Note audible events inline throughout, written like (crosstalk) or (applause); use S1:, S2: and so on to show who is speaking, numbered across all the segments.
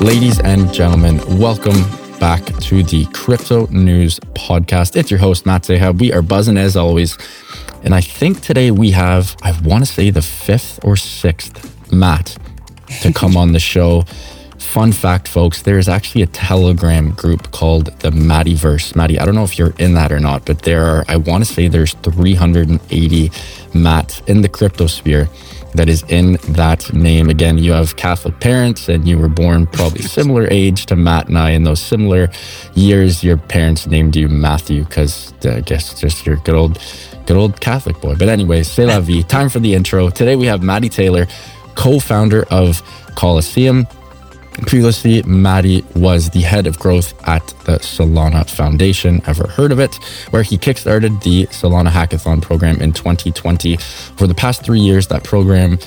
S1: Ladies and gentlemen, welcome back to the Crypto News Podcast. It's your host, Matt Zahab. We are buzzing as always. And I think today we have, I want to say the fifth or sixth Matt to (laughs) come on the show. Fun fact, folks, there is actually a Telegram group called the Mattyverse. Matty, I don't know if you're in that or not, but there are, I want to say there's 380 Matt in the crypto sphere that is in that name. Again, you have Catholic parents and you were born probably (laughs) similar age to Matt and I in those similar years. Your parents named you Matthew because uh, I guess just your good old, good old Catholic boy. But anyway, c'est la vie. Time for the intro. Today we have Matty Taylor, co-founder of Colosseum. Previously, Matty was the head of growth at the Solana Foundation. Ever heard of it? Where he kickstarted the Solana Hackathon program in 2020. For the past three years, that program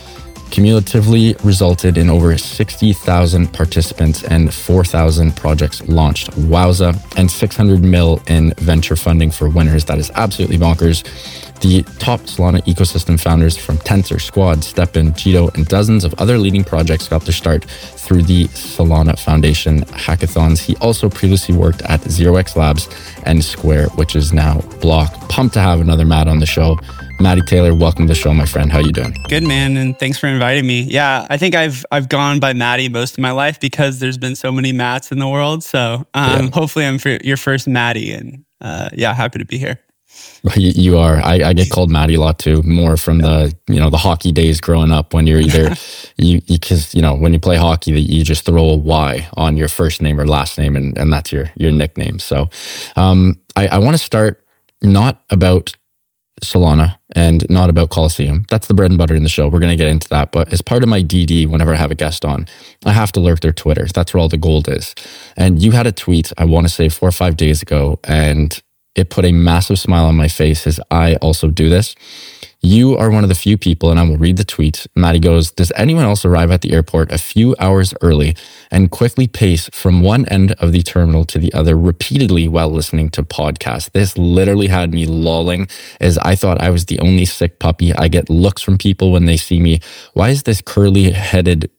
S1: cumulatively resulted in over 60,000 participants and 4,000 projects launched. Wowza. And 600 mil in venture funding for winners. That is absolutely bonkers. The top Solana ecosystem founders from Tensor, Squad, STEPN, Jito, and dozens of other leading projects got their start through the Solana Foundation hackathons. He also previously worked at ZeroX Labs and Square, which is now Block. Pumped to have another Matt on the show. Matty Taylor, welcome to the show, my friend. How you doing?
S2: Good, man, and thanks for inviting me. Yeah, I think I've I've gone by Matty most of my life because there's been so many Matts in the world. So um, yeah. hopefully, I'm your first Matty, and uh, yeah, happy to be here.
S1: You, you are. I, I, get called Matty a lot too, more from the you know the hockey days growing up when you're either (laughs) you because you, you, know when you play hockey that you just throw a Y on your first name or last name and and that's your your nickname. So um, I, I want to start not about Solana and not about Colosseum. That's the bread and butter in the show. We're going to get into that. But as part of my DD, whenever I have a guest on, I have to lurk their Twitter. That's where all the gold is. And you had a tweet, I want to say four or five days ago, and it put a massive smile on my face as I also do this. You are one of the few people, and I will read the tweet. Matty goes, Does anyone else arrive at the airport a few hours early and quickly pace from one end of the terminal to the other repeatedly while listening to podcasts? This literally had me lolling as I thought I was the only sick puppy. I get looks from people when they see me. Why is this curly headed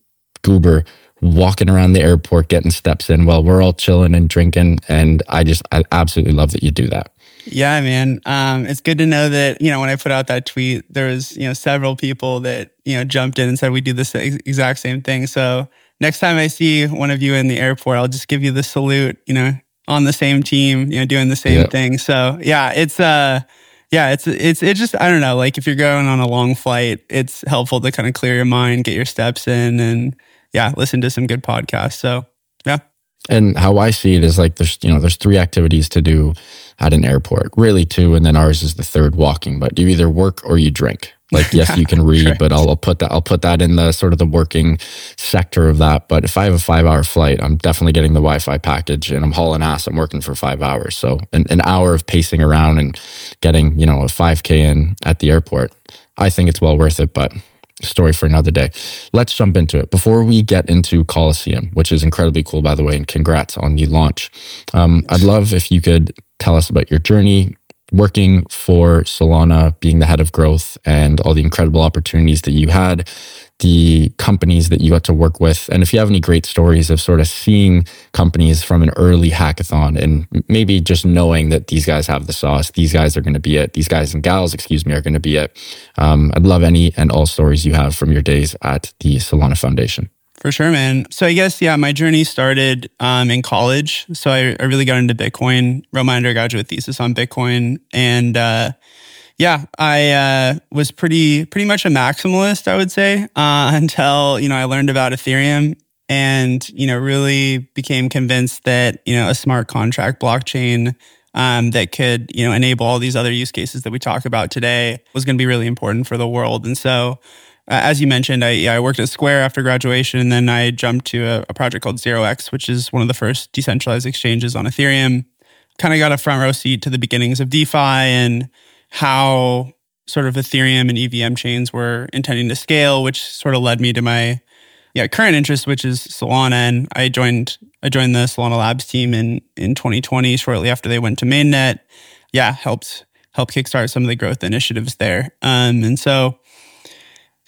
S1: goober walking around the airport getting steps in while we're all chilling and drinking. And I just, I absolutely love that you do that.
S2: Yeah, man. Um, it's good to know that, you know, when I put out that tweet, there was, you know, several people that, you know, jumped in and said we do the exact same thing. So next time I see one of you in the airport, I'll just give you the salute, you know, on the same team, you know, doing the same yep. thing. So yeah, it's, uh, yeah, it's it's it just I don't know. Like if you're going on a long flight, it's helpful to kind of clear your mind, get your steps in, and yeah, listen to some good podcasts. So yeah.
S1: And how I see it is like there's you know there's three activities to do at an airport, really two, and then ours is the third, walking. But you either work or you drink. Like yes, (laughs) you can read, but I'll, I'll, put that I'll put that in the sort of the working sector of that. But if I have a five hour flight, I'm definitely getting the Wi-Fi package, and I'm hauling ass. I'm working for five hours, so an, an hour of pacing around and getting you know a five k in at the airport. I think it's well worth it, but story for another day. Let's jump into it. Before we get into Colosseum, which is incredibly cool, by the way, and congrats on the launch. Um, I'd love if you could tell us about your journey working for Solana, being the head of growth, and all the incredible opportunities that you had the companies that you got to work with. And if you have any great stories of sort of seeing companies from an early hackathon and maybe just knowing that these guys have the sauce, these guys are going to be it, these guys and gals, excuse me, are going to be it. Um, I'd love any and all stories you have from your days at the Solana Foundation.
S2: For sure, man. So I guess, yeah, my journey started um, in college. So I, I, really got into Bitcoin, wrote my undergraduate thesis on Bitcoin. And, uh, yeah, I uh, was pretty pretty much a maximalist, I would say, (laughs) uh, until you know I learned about Ethereum and you know really became convinced that you know a smart contract blockchain um, that could you know enable all these other use cases that we talk about today was going to be really important for the world. And so, uh, as you mentioned, I, yeah, I worked at Square after graduation, and then I jumped to a, a project called ZeroX, which is one of the first decentralized exchanges on Ethereum. Kind of got a front row seat to the beginnings of DeFi and how sort of Ethereum and EVM chains were intending to scale, which sort of led me to my yeah current interest, which is Solana. And I joined I joined the Solana Labs team in in 2020, shortly after they went to mainnet. Yeah, helped help kickstart some of the growth initiatives there. Um, and so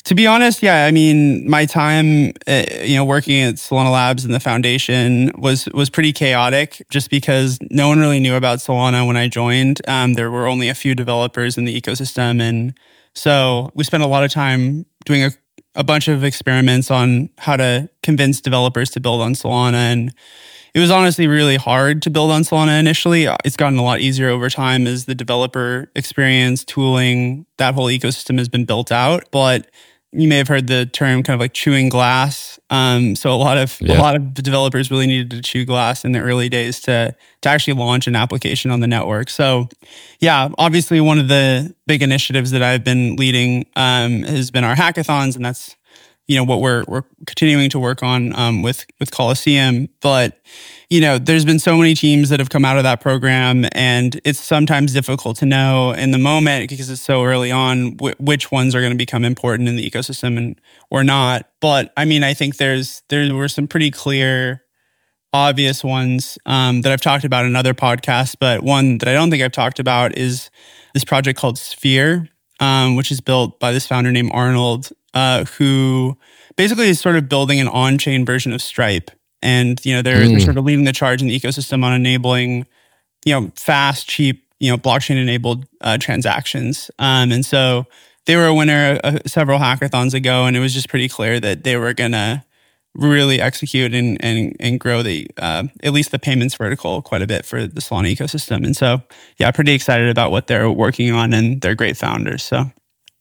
S2: To be honest, yeah, I mean, my time, uh, you know, working at Solana Labs and the foundation was was pretty chaotic, just because no one really knew about Solana when I joined. Um, there were only a few developers in the ecosystem, and so we spent a lot of time doing a, a bunch of experiments on how to convince developers to build on Solana and it was honestly really hard to build on Solana initially. It's gotten a lot easier over time as the developer experience, tooling, that whole ecosystem has been built out. But you may have heard the term kind of like chewing glass. Um, so a lot of yeah. a lot of developers really needed to chew glass in the early days to to actually launch an application on the network. So yeah, obviously one of the big initiatives that I've been leading um, has been our hackathons, and that's you know what we're we're continuing to work on um, with with Colosseum. But you know, there's been so many teams that have come out of that program, and it's sometimes difficult to know in the moment because it's so early on which ones are going to become important in the ecosystem and or not. But I mean, I think there's there were some pretty clear obvious ones um, that I've talked about in other podcasts, but one that I don't think I've talked about is this project called Sphere, um, which is built by this founder named Arnold, uh, who basically is sort of building an on-chain version of Stripe, and you know they're, mm. they're sort of leading the charge in the ecosystem on enabling, you know, fast, cheap, you know, blockchain-enabled uh, transactions. Um, and so they were a winner uh, several hackathons ago, and it was just pretty clear that they were gonna really execute and and, and grow the uh, at least the payments vertical quite a bit for the Solana ecosystem. And so, yeah, pretty excited about what they're working on, and they're great founders. So,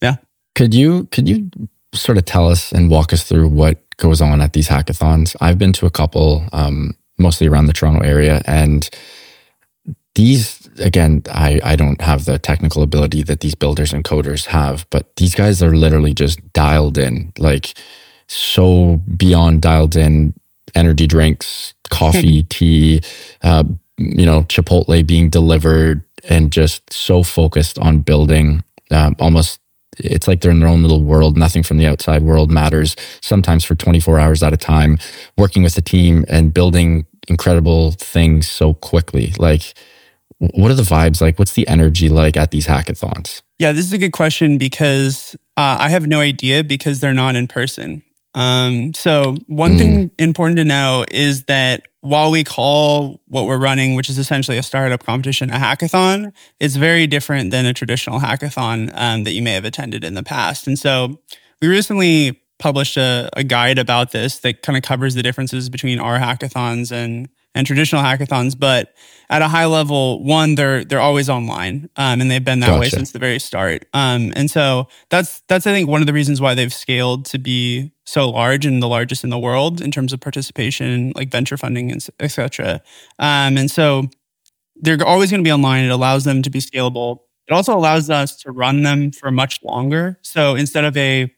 S2: yeah.
S1: Could you could you sort of tell us and walk us through what goes on at these hackathons? I've been to a couple, um, mostly around the Toronto area, and these again, I, I don't have the technical ability that these builders and coders have, but these guys are literally just dialed in, like so beyond dialed in. Energy drinks, coffee, (laughs) tea, uh, you know, Chipotle being delivered, and just so focused on building um, almost it's like they're in their own little world. Nothing from the outside world matters. Sometimes for 24 hours at a time, working with the team and building incredible things so quickly. Like, what are the vibes like? What's the energy like at these hackathons?
S2: Yeah, this is a good question because uh, I have no idea because they're not in person. Um, so one mm. thing important to know is that while we call what we're running, which is essentially a startup competition, a hackathon, it's very different than a traditional hackathon um, that you may have attended in the past. And so we recently published a, a guide about this that kind of covers the differences between our hackathons and and traditional hackathons. But at a high level, one, they're they're always online, um, and they've been that gotcha. way since the very start. Um, and so that's that's I think one of the reasons why they've scaled to be so large and the largest in the world in terms of participation, like venture funding and etc. Um, and so they're always going to be online. It allows them to be scalable. It also allows us to run them for much longer. So instead of a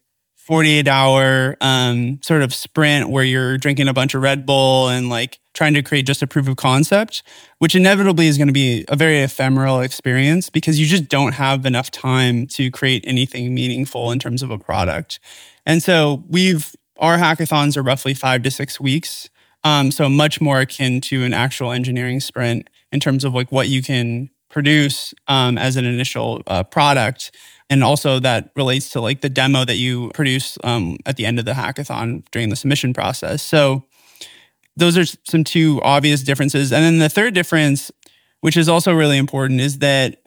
S2: 48 hour um, sort of sprint where you're drinking a bunch of Red Bull and like trying to create just a proof of concept, which inevitably is going to be a very ephemeral experience because you just don't have enough time to create anything meaningful in terms of a product. And so we've, our hackathons are roughly five to six weeks. Um, so much more akin to an actual engineering sprint in terms of like what you can produce um, as an initial uh, product. And also that relates to like the demo that you produce um, at the end of the hackathon during the submission process. So those are some two obvious differences. And then the third difference which is also really important is that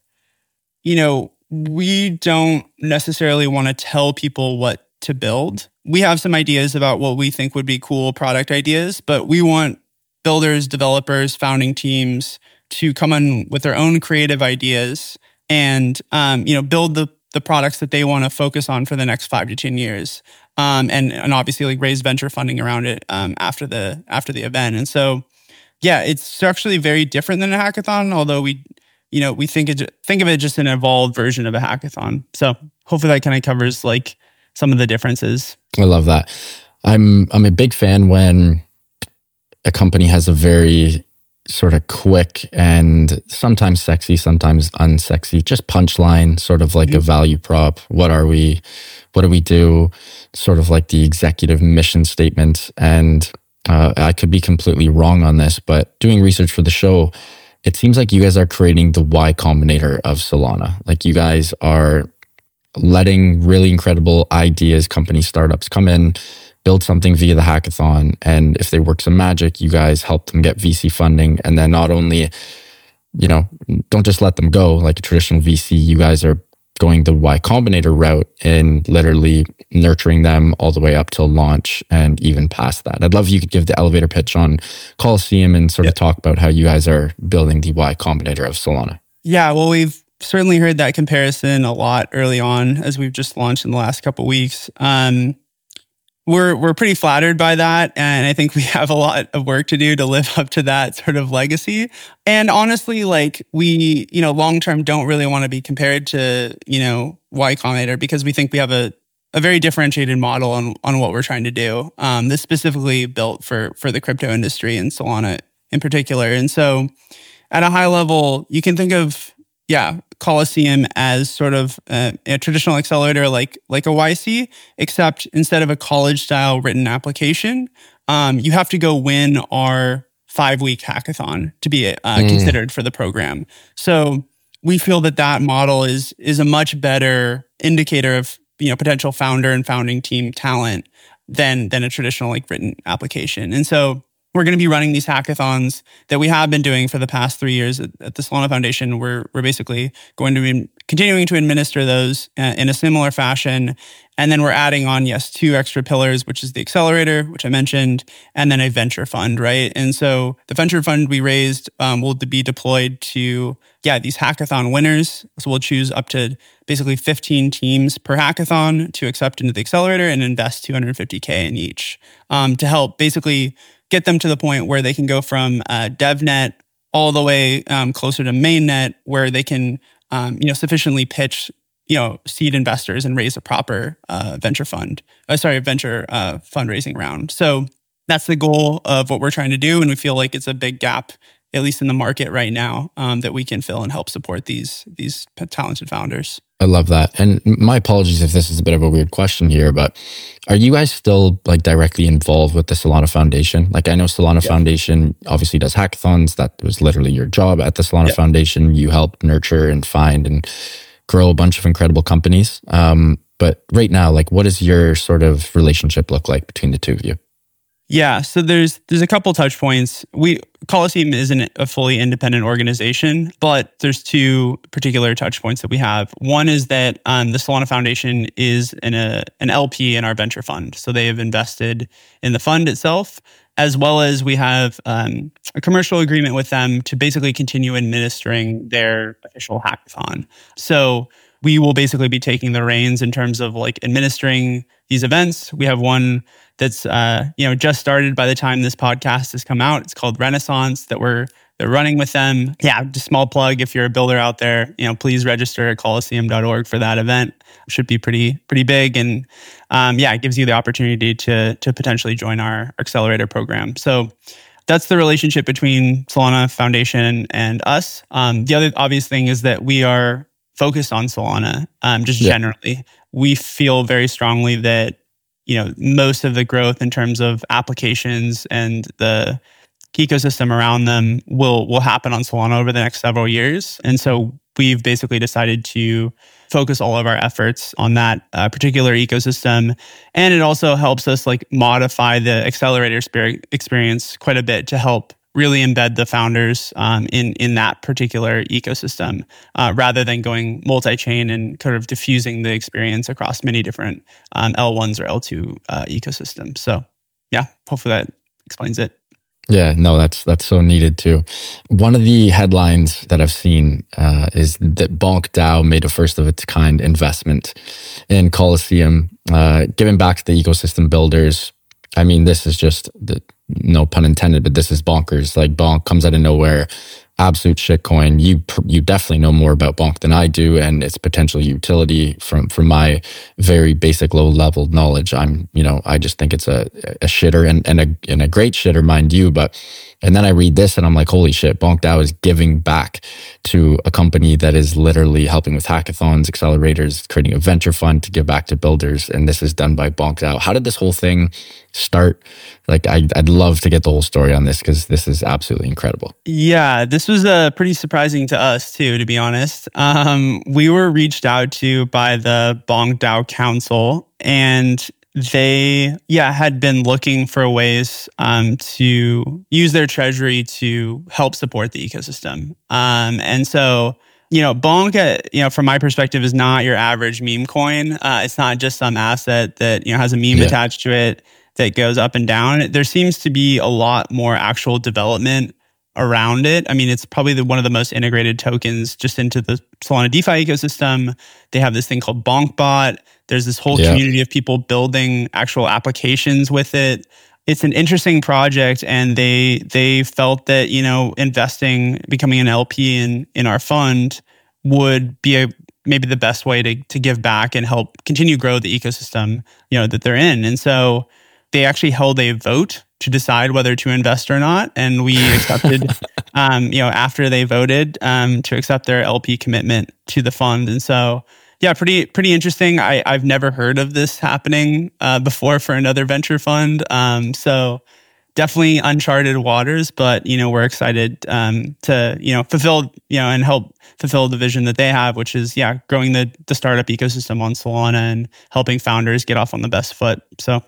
S2: you know we don't necessarily want to tell people what to build. We have some ideas about what we think would be cool product ideas but we want builders developers founding teams to come in with their own creative ideas and um, you know build the the products that they want to focus on for the next five to ten years, um, and and obviously like raise venture funding around it um, after the after the event. And so, yeah, it's actually very different than a hackathon. Although we, you know, we think it think of it just an evolved version of a hackathon. So hopefully that kind of covers like some of the differences.
S1: I love that. I'm I'm a big fan when a company has a very sort of quick and sometimes sexy, sometimes unsexy, just punchline, sort of like mm-hmm. a value prop. What are we? What do we do? Sort of like the executive mission statement. And uh, I could be completely wrong on this, but doing research for the show, it seems like you guys are creating the Y Combinator of Solana. Like you guys are letting really incredible ideas, company startups come in, build something via the hackathon. And if they work some magic, you guys help them get VC funding. And then not only, you know, don't just let them go like a traditional VC, you guys are going the Y Combinator route and literally nurturing them all the way up till launch and even past that. I'd love if you could give the elevator pitch on Colosseum and sort of talk about how you guys are building the Y Combinator of Solana.
S2: Yeah, well, we've certainly heard that comparison a lot early on as we've just launched in the last couple weeks. Um, we're we're pretty flattered by that. And i think we (laughs) have a lot of work to do to live up to that sort of legacy. And honestly like we you know long term don't really want to be compared to you know y combinator because we think we have a a very differentiated model on on what we're trying to do. Um, this specifically built for for the crypto industry and solana in particular. And so at a high level you can think of yeah Colosseum as sort of a, a, traditional accelerator like like a YC, except instead of a college style written application, um, you have to go win our five week hackathon to be uh, mm. considered for the program. So we feel that that model is is a much better indicator of you know potential founder and founding team talent than than a traditional like written application. And so we're going to be running these hackathons that we have been doing for the past three years at, at the Solana Foundation. We're, we're basically going to be continuing to administer those uh, in a similar fashion. And then we're adding on, yes, two extra pillars, which is the accelerator, which I mentioned, and then a venture fund, right? And so the venture fund we raised um, will be deployed to, yeah, these hackathon winners. So we'll choose up to basically 15 teams per hackathon to accept into the accelerator and invest 250K in each um, to help basically get them to the point where they can go from uh, DevNet all the way um, closer to mainnet, where they can um, you know sufficiently pitch you know seed investors and raise a proper uh, venture fund. Uh, sorry, venture uh, fundraising round. So that's the goal of what we're trying to do, and we feel like it's a big gap at least in the market right now, um, that we can fill and help support these these talented founders.
S1: I love that. And my apologies if this is a bit of a weird question here, but are you guys still like directly involved with the Solana Foundation? Like I know Solana yeah. Foundation obviously does hackathons. That was literally your job at the Solana yeah. Foundation. You help nurture and find and grow a bunch of incredible companies. Um, but right now, like what does your sort of relationship look like between the two of you?
S2: Yeah, so there's there's a couple touch points. We Colosseum isn't a fully independent organization, but there's two particular touch points that we have. One is that um, the Solana Foundation is in a an LP in our venture fund, so they have invested in the fund itself, as well as we have um, a commercial agreement with them to basically continue administering their official hackathon. So we will basically be taking the reins in terms of like administering these events. We have one that's uh, you know just started by the time this podcast has come out. It's called Renaissance that we're they're running with them. Yeah, just small plug if you're a builder out there, you know, please register at colosseum.org for that event. It should be pretty pretty big and um, yeah, it gives you the opportunity to to potentially join our accelerator program. So that's the relationship between Solana Foundation and us. Um, the other obvious thing is that we are focused on Solana, um, just yeah. generally. We feel very strongly that you know most of the growth in terms of applications and the ecosystem around them will will happen on Solana over the next several years. And so we've basically decided to focus all of our efforts on that uh, particular ecosystem and it also helps us like modify the accelerator experience quite a bit to help really embed the founders um, in in that particular ecosystem uh, rather than going multi-chain and kind of diffusing the experience across many different um, L1s or L2 uh, ecosystems. So yeah, hopefully that explains it.
S1: Yeah, no, that's that's so needed too. One of the headlines that I've seen uh, is that Bonk DAO made a first of its kind investment in Colosseum, uh, giving back to the ecosystem builders. I mean, this is just the no pun intended, but this is bonkers. Like Bonk comes out of nowhere, absolute shitcoin. You you definitely know more about Bonk than I do, and its potential utility from from my very basic low level knowledge. I'm you know I just think it's a a shitter and and a and a great shitter, mind you, but And then I read this and I'm like, holy shit, BonkDAO is giving back to a company that is literally helping with hackathons, accelerators, creating a venture fund to give back to builders. And this is done by BonkDAO. How did this whole thing start? Like, I, would love to get the whole story on this because this is absolutely incredible.
S2: Yeah, this was uh, pretty surprising to us too, to be honest. Um, we were reached out to by the BonkDAO Council and they yeah had been looking for ways um, to use their treasury to help support the ecosystem. Um, and so you know bonk uh, you know from my perspective is not your average meme coin. Uh, it's not just some asset that you know has a meme yeah. attached to it that goes up and down. There seems to be a lot more actual development around it. I mean, it's probably the, one of the most integrated tokens just into the Solana DeFi ecosystem. They have this thing called BonkBot. There's this whole yeah. community of people building actual applications with it. It's an interesting project, and they they felt that you know investing, becoming an LP in in our fund would be a maybe the best way to to give back and help continue grow the ecosystem you know that they're in. And so they actually held a vote to decide whether to invest or not. And we (laughs) accepted, um, you know, after they voted um, to accept their LP commitment to the fund. And so, yeah, pretty pretty interesting. I, I've never heard of this happening uh, before for another venture fund. Um, so definitely uncharted waters, but you know we're excited um, to you know fulfill you know and help fulfill the vision that they have, which is yeah growing the the startup ecosystem on Solana and helping founders get off on the best foot. So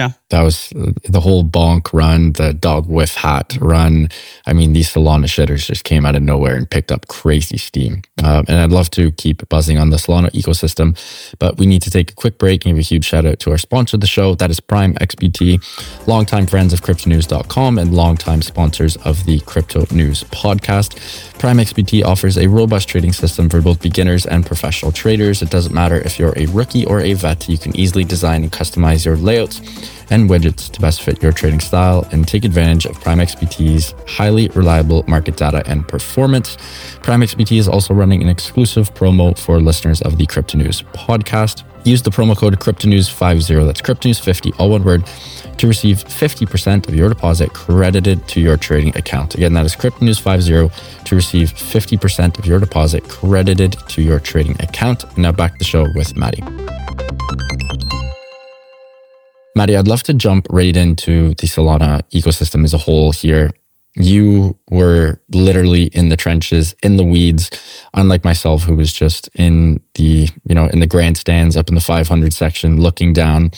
S2: yeah.
S1: That was the whole bonk run, the dogwifhat run. I mean, these Solana shitters just came out of nowhere and picked up crazy steam. Uh, and I'd love to keep buzzing on the Solana ecosystem, but we need to take a quick break and give a huge shout out to our sponsor of the show. That is PrimeXBT, longtime friends of cryptonews.com and longtime sponsors of the Crypto News podcast. PrimeXBT offers a robust trading system for both beginners and professional traders. It doesn't matter if you're a rookie or a vet, you can easily design and customize your layouts and widgets to best fit your trading style and take advantage of PrimeXBT's highly reliable market data and performance. PrimeXBT is also running an exclusive promo for listeners of the Crypto News podcast. Use the promo code CryptoNews50, that's CryptoNews50, all one word, to receive 50% of your deposit credited to your trading account. Again, that is CryptoNews50 to receive 50% of your deposit credited to your trading account. Now back to the show with Matty. Matty, I'd love to jump right into the Solana ecosystem as a whole here you were literally in the trenches, in the weeds, unlike myself, who was just in the, you know, in the grandstands up in the 500 section looking down.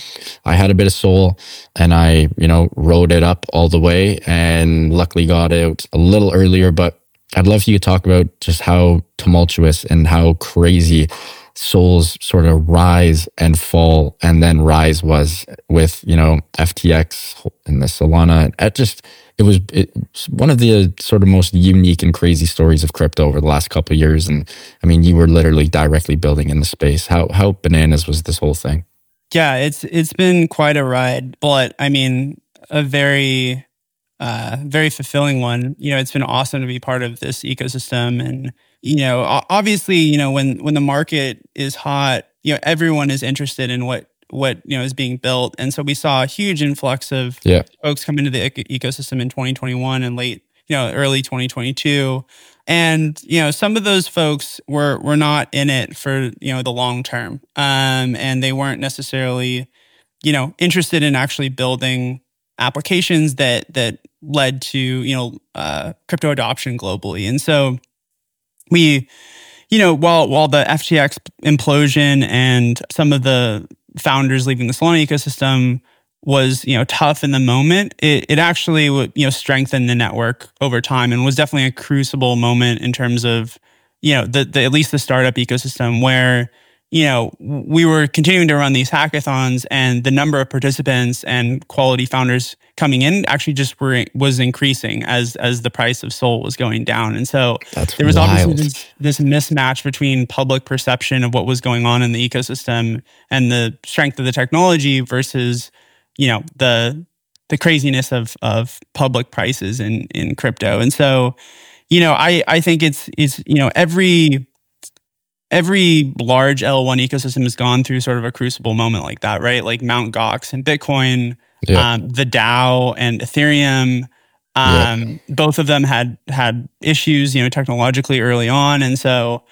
S1: I had a bit of Sol and I, you know, rode it up all the way and luckily got out a little earlier. But I'd love for you to talk about just how tumultuous and how crazy Sol's sort of rise and fall and then rise was with, you know, FTX and the Solana. It just, it was it's one of the sort of most unique and crazy stories of crypto over the last couple years. And I mean, you were literally directly building in the space. How how bananas was this whole thing?
S2: Yeah, it's it's been quite a ride, but I mean, a very uh, very fulfilling one. You know, it's been awesome to be part of this ecosystem, and you know, obviously, you know, when when the market is hot, you know, everyone is interested in what what you know is being built. And so we saw a huge influx of yeah. folks come into the ecosystem in 2021 and late you know early 2022 and you know some of those folks were were not in it for you know the long term. Um, and they weren't necessarily you know interested in actually building applications that that led to you know uh, crypto adoption globally. And so we you know while while the ftx implosion and some of the founders leaving the Solana ecosystem was you know tough in the moment it, it actually you know strengthened the network over time and was definitely a crucible moment in terms of you know the, the at least the startup ecosystem where you know we were continuing to run these hackathons and the number of participants and quality founders coming in actually just were, was increasing as as the price of Sol was going down and so
S1: That's
S2: there was
S1: wild.
S2: obviously this, this mismatch between public perception of what was going on in the ecosystem and the strength of the technology versus you know the the craziness of of public prices in in crypto. And so, you know, I I think it's it's you know every every large L1 ecosystem has gone through sort of a crucible moment like that, right? Like Mount Gox and Bitcoin, yeah. um, the DAO and Ethereum. Um, Both of them had had issues, you know, technologically early on, and so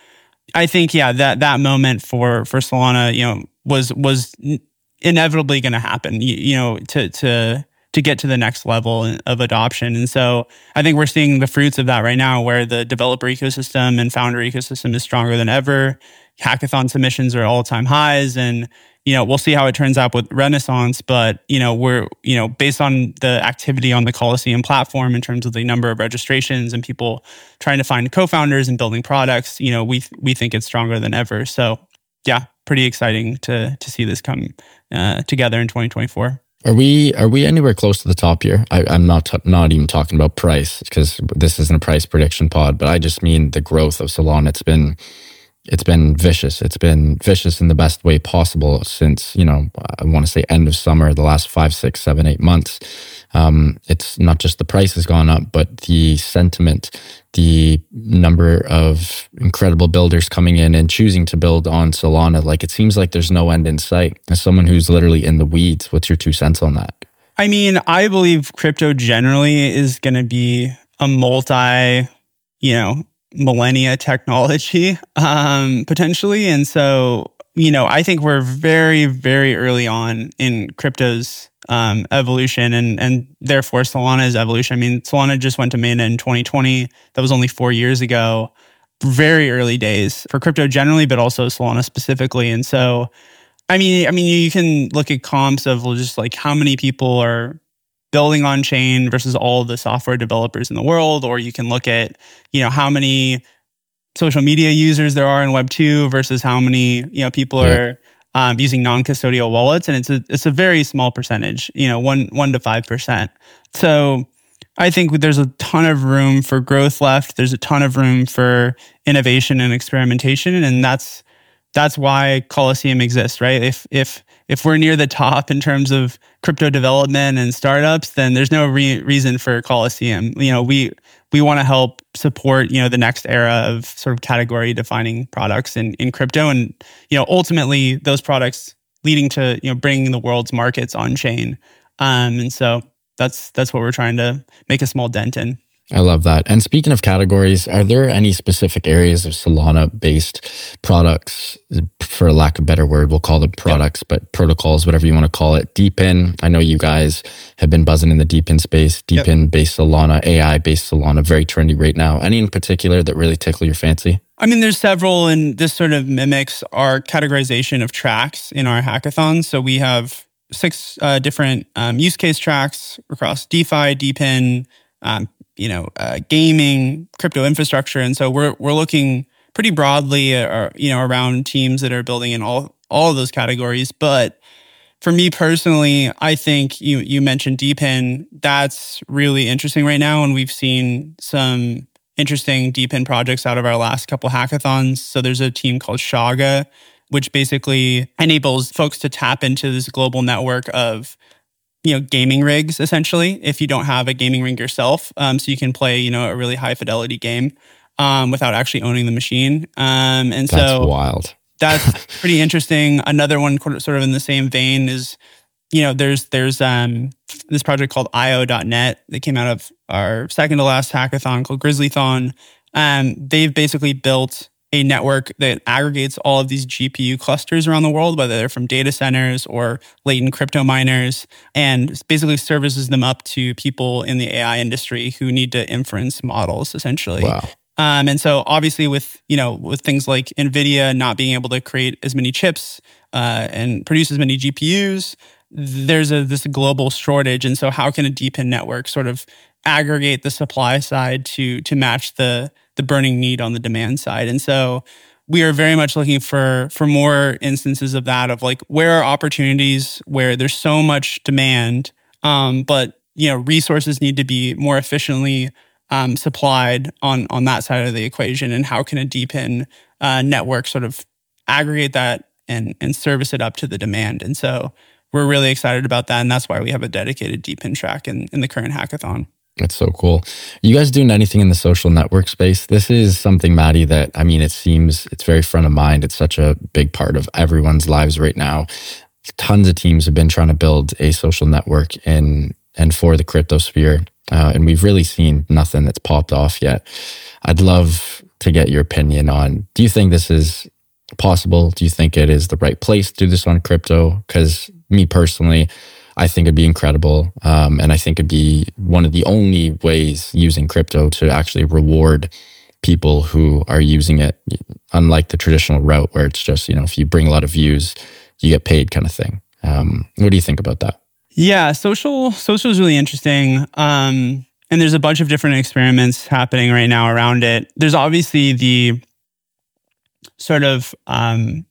S2: I think yeah that that moment for for Solana, you know, was was inevitably going to happen. You, you know, to to to get to the next level of adoption. And so I think we're seeing the fruits of that right now where the developer ecosystem and founder ecosystem is stronger than ever. Hackathon submissions are all time highs and you know, we'll see how it turns out with Renaissance, but you know, we're, you know, based on the activity on the Colosseum platform in terms of the number of registrations and people trying to find co-founders and building products, you know, we we think it's stronger than ever. So, yeah, pretty exciting to to see this come uh, together in 2024.
S1: Are we are we anywhere close to the top here? I, am not t- not even talking about price because this isn't a price prediction pod, but I just mean the growth of Salon. It's been it's been vicious. It's been vicious in the best way possible since you know I want to say end of summer, the last five, six, seven, eight months. Um, it's not just the price has gone up, but the sentiment, the number of incredible builders coming in and choosing to build on Solana. Like it seems like there's no end in sight. As someone who's literally in the weeds, what's your two cents on that?
S2: I mean, I believe crypto generally is going to be a multi, you know, millennia technology (laughs) um, potentially, and so you know, I think we're very, very early on in crypto's um, evolution and and therefore Solana's evolution. I mean, Solana just went to mainnet in 2020. That was only four years ago. Very early days for crypto generally, but also Solana specifically. And so, I mean, I mean, you can look at comps of just like how many people are building on chain versus all the software developers in the world, or you can look at you know how many social media users there are in Web two versus how many you know people yeah. are um, using non-custodial wallets, and it's a it's a very small percentage, you know, one one to five percent. So I think there's a ton of room for growth left. There's a ton of room for innovation and experimentation, and that's that's why Colosseum exists, right? If if if we're near the top in terms of crypto development and startups, then there's no re- reason for Colosseum. You know, we we want to help support you know the next era of sort of category defining products in in crypto, and you know ultimately those products leading to you know bringing the world's markets on chain. Um, and so that's that's what we're trying to make a small dent in.
S1: I love that. And speaking of categories, are there any specific areas of Solana based products, for lack of a better word, we'll call them products, but protocols, whatever you want to call it, DePIN? I know you guys have been buzzing in the DePIN space, DePIN yep. based Solana, AI based Solana, very trendy right now. Any in particular that really tickle your fancy?
S2: I mean, there's several, and this sort of mimics our categorization of tracks in our hackathons. So we have six uh, different um, use case tracks across DeFi, DePIN, um, you know, uh, gaming, crypto infrastructure, and so we're we're looking pretty broadly, uh, you know, around teams that are building in all all of those categories. But for me personally, I think you you mentioned DePIN. That's really interesting right now, and we've seen some interesting DePIN projects out of our last couple hackathons. So there's a team called Shaga, which basically enables folks to tap into this global network of you know gaming rigs essentially if you don't have a gaming rig yourself um, so you can play you know a really high fidelity game um, without actually owning the machine. Um, and
S1: that's
S2: so
S1: wild.
S2: that's (laughs) pretty interesting. Another one sort of in the same vein is you know there's there's um, this project called io.net that came out of our second to last hackathon called grizzlython um, they've basically built a network that aggregates all of these GPU clusters around the world, whether they're from data centers or latent crypto miners, and basically services them up to people in the AI industry who need to inference models essentially.
S1: Wow.
S2: Um, and so obviously with, you know, with things like NVIDIA not being able to create as many chips uh, and produce as many GPUs, there's a this global shortage. And so how can a DePIN network sort of aggregate the supply side to to match the the burning need on the demand side. And so we are very much looking for for more instances of that of like where are opportunities where there's so much demand um, but you know resources need to be more efficiently um, supplied on on that side of the equation. And how can a DePIN uh, network sort of aggregate that and and service it up to the demand? And so we're really excited about that and that's why we have a dedicated DePIN track in, in the current hackathon
S1: that's so cool. You guys doing anything in the social network space? This is something, Matty, that I mean, it seems it's very front of mind. It's such a big part of everyone's lives right now. Tons of teams have been trying to build a social network in and for the crypto sphere. Uh, and we've really seen nothing that's popped off yet. I'd love to get your opinion on do you think this is possible? Do you think it is the right place to do this on crypto? Because me personally, I think it'd be incredible. Um, and I think it'd be one of the only ways using crypto to actually reward people who are using it, unlike the traditional route where it's just, you know, if you bring a lot of views, you get paid kind of thing. Um, what do you think about that?
S2: Yeah, social social is really interesting. Um, and there's a bunch of different experiments happening right now around it. There's obviously the sort of um,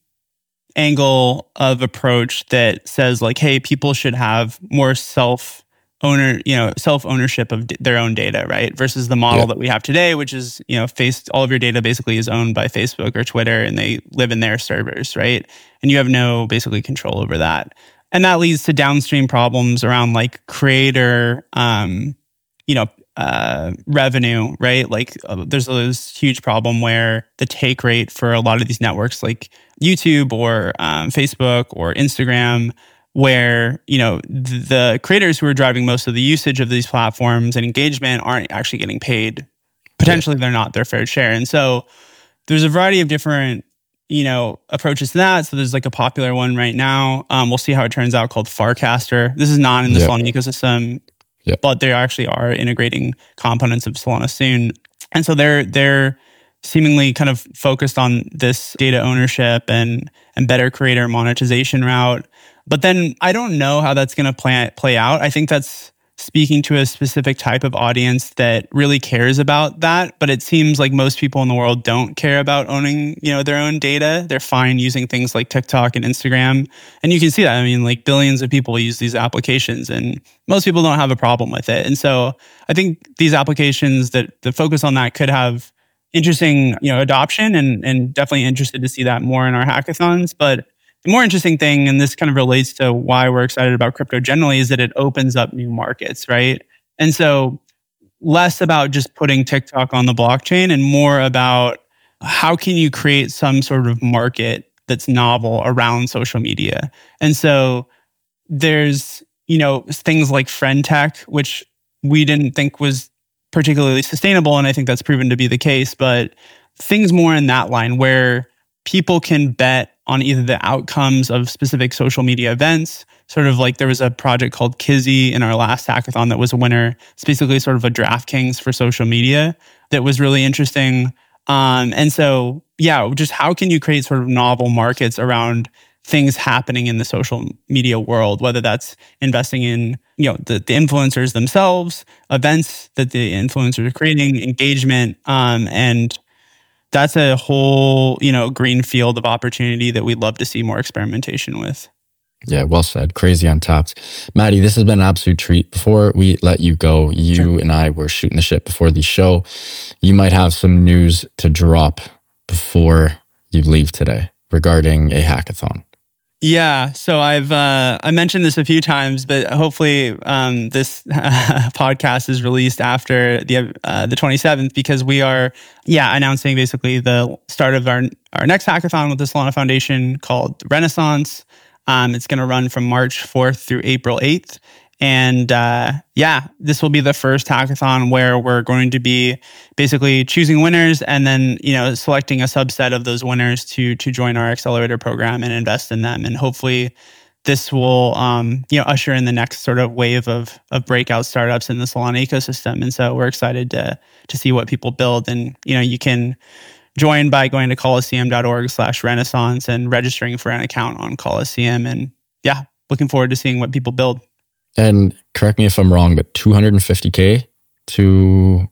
S2: angle of approach that says like, hey, people should have more self owner, you know, self ownership of d- their own data, right? Versus the model yeah. that we have today, which is, you know, face all of your data basically is owned by Facebook or Twitter and they live in their servers, right? And you have no basically control over that. And that leads to downstream problems around like creator, um, you know, uh, revenue, right? Like uh, there's this huge problem where the take rate for a lot of these networks, like YouTube or um, Facebook or Instagram, where you know the, creators who are driving most of the usage of these platforms and engagement aren't actually getting paid. Potentially, they're not their fair share, and so there's a variety of different you know approaches to that. So there's like a popular one right now. Um, we'll see how it turns out called Farcaster. This is not in the Solana ecosystem, but they actually are integrating components of Solana soon, and so they're they're seemingly kind of focused on this data ownership and and better creator monetization route. But then I don't know how that's going to play play out. I think that's speaking to a specific type of audience that really cares about that but it seems like most people in the world don't care about owning you know their own data. They're fine using things like tiktok and instagram. And you can see that. I mean like billions of people use these applications and most people don't have a problem with it. And so i think these applications that that focus on that could have interesting, you know, adoption and and definitely interested to see that more in our hackathons. But the more interesting thing, and this kind of relates to why we're excited about crypto generally, is that it opens up new markets, right? And so less about just putting TikTok on the blockchain and more about how can you create some sort of market that's novel around social media. And so there's, you know, things like friend tech, which we didn't think was particularly sustainable. And I think that's proven to be the case. But things more in that line where people can bet on either the outcomes of specific social media events, sort of like there was a project called Kizzy in our last hackathon that was a winner. It's basically sort of a DraftKings for social media that was really interesting. Um, and so, yeah, just how can you create sort of novel markets around things happening in the social media world, whether that's investing in, you know, the, the influencers themselves, events that the influencers are creating, engagement, um, and that's a whole, you know, green field of opportunity that we'd love to see more experimentation with.
S1: Yeah, well said. Crazy untapped. Matty, this has been an absolute treat. Before we let you go, you sure. and I were shooting the shit before the show. You might have some news to drop before you leave today regarding a hackathon.
S2: Yeah, so I've uh, I mentioned this a few times, but hopefully um, this (laughs) podcast is released after the uh, the 27th because we are yeah announcing basically the start of our our next hackathon with the Solana Foundation called Renaissance. Um, it's going to run from March 4th through April 8th, and uh, yeah, this will be the first hackathon where we're going to be basically choosing winners and then you know selecting a subset of those winners to to join our accelerator program and invest in them. And hopefully, this will um, you know usher in the next sort of wave of of breakout startups in the Solana ecosystem. And so we're excited to to see what people build. And you know you can join by going to colosseum.org slash renaissance and registering for an account on Colosseum. And yeah, looking forward to seeing what people build.
S1: And correct me if I'm wrong, but 250K to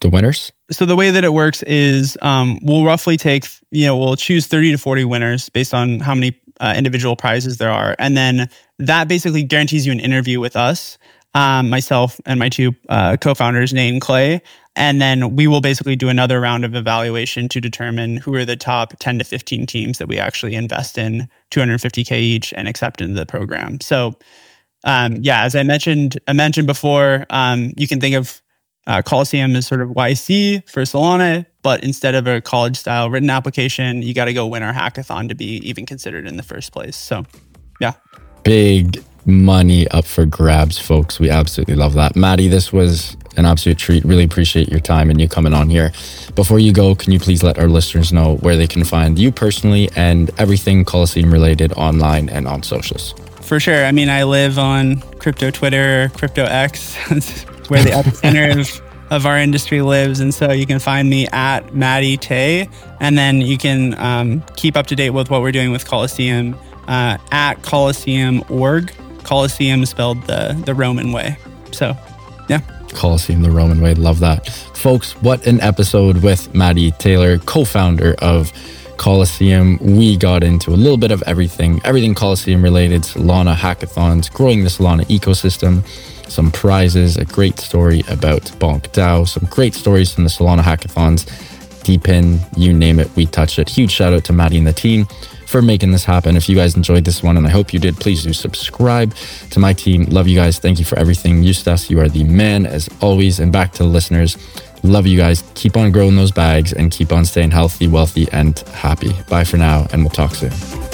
S1: the winners?
S2: So the way that it works is um, we'll roughly take, you know, we'll choose 30 to 40 winners based on how many uh, individual prizes there are. And then that basically guarantees you an interview with us, um, myself and my two uh, co-founders, Nate and Clay. And then we will basically do another round of evaluation to determine who are the top 10 to 15 teams that we actually invest in 250K each and accept into the program. So um, yeah, as I mentioned, I mentioned before, um, you can think of uh, Colosseum as sort of YC for Solana, but instead of a college style written application, you got to go win our hackathon to be even considered in the first place. So, yeah.
S1: Big money up for grabs, folks. We absolutely love that. Matty, this was an absolute treat. Really appreciate your time and you coming on here. Before you go, can you please let our listeners know where they can find you personally and everything Colosseum related online and on socials?
S2: For sure. I mean, I live on crypto Twitter, crypto X, (laughs) where the epicenter of, of our industry lives. And so you can find me at Matty Tay. And then you can um, keep up to date with what we're doing with Colosseum uh, at Colosseum org. Colosseum spelled the, the Roman way. So, yeah.
S1: Colosseum the Roman way. Love that. Folks, what an episode with Matty Taylor, co founder of Colosseum. We got into a little bit of everything, everything Colosseum related, Solana hackathons, growing the Solana ecosystem, some prizes, a great story about Bonk DAO, some great stories from the Solana hackathons, DePIN, you name it, we touch it. Huge shout out to Matty and the team for making this happen. If you guys enjoyed this one, and I hope you did, please do subscribe to my team. Love you guys. Thank you for everything. Eustace, you are the man as always. And back to the listeners. Love you guys. Keep on growing those bags and keep on staying healthy, wealthy, and happy. Bye for now, and we'll talk soon.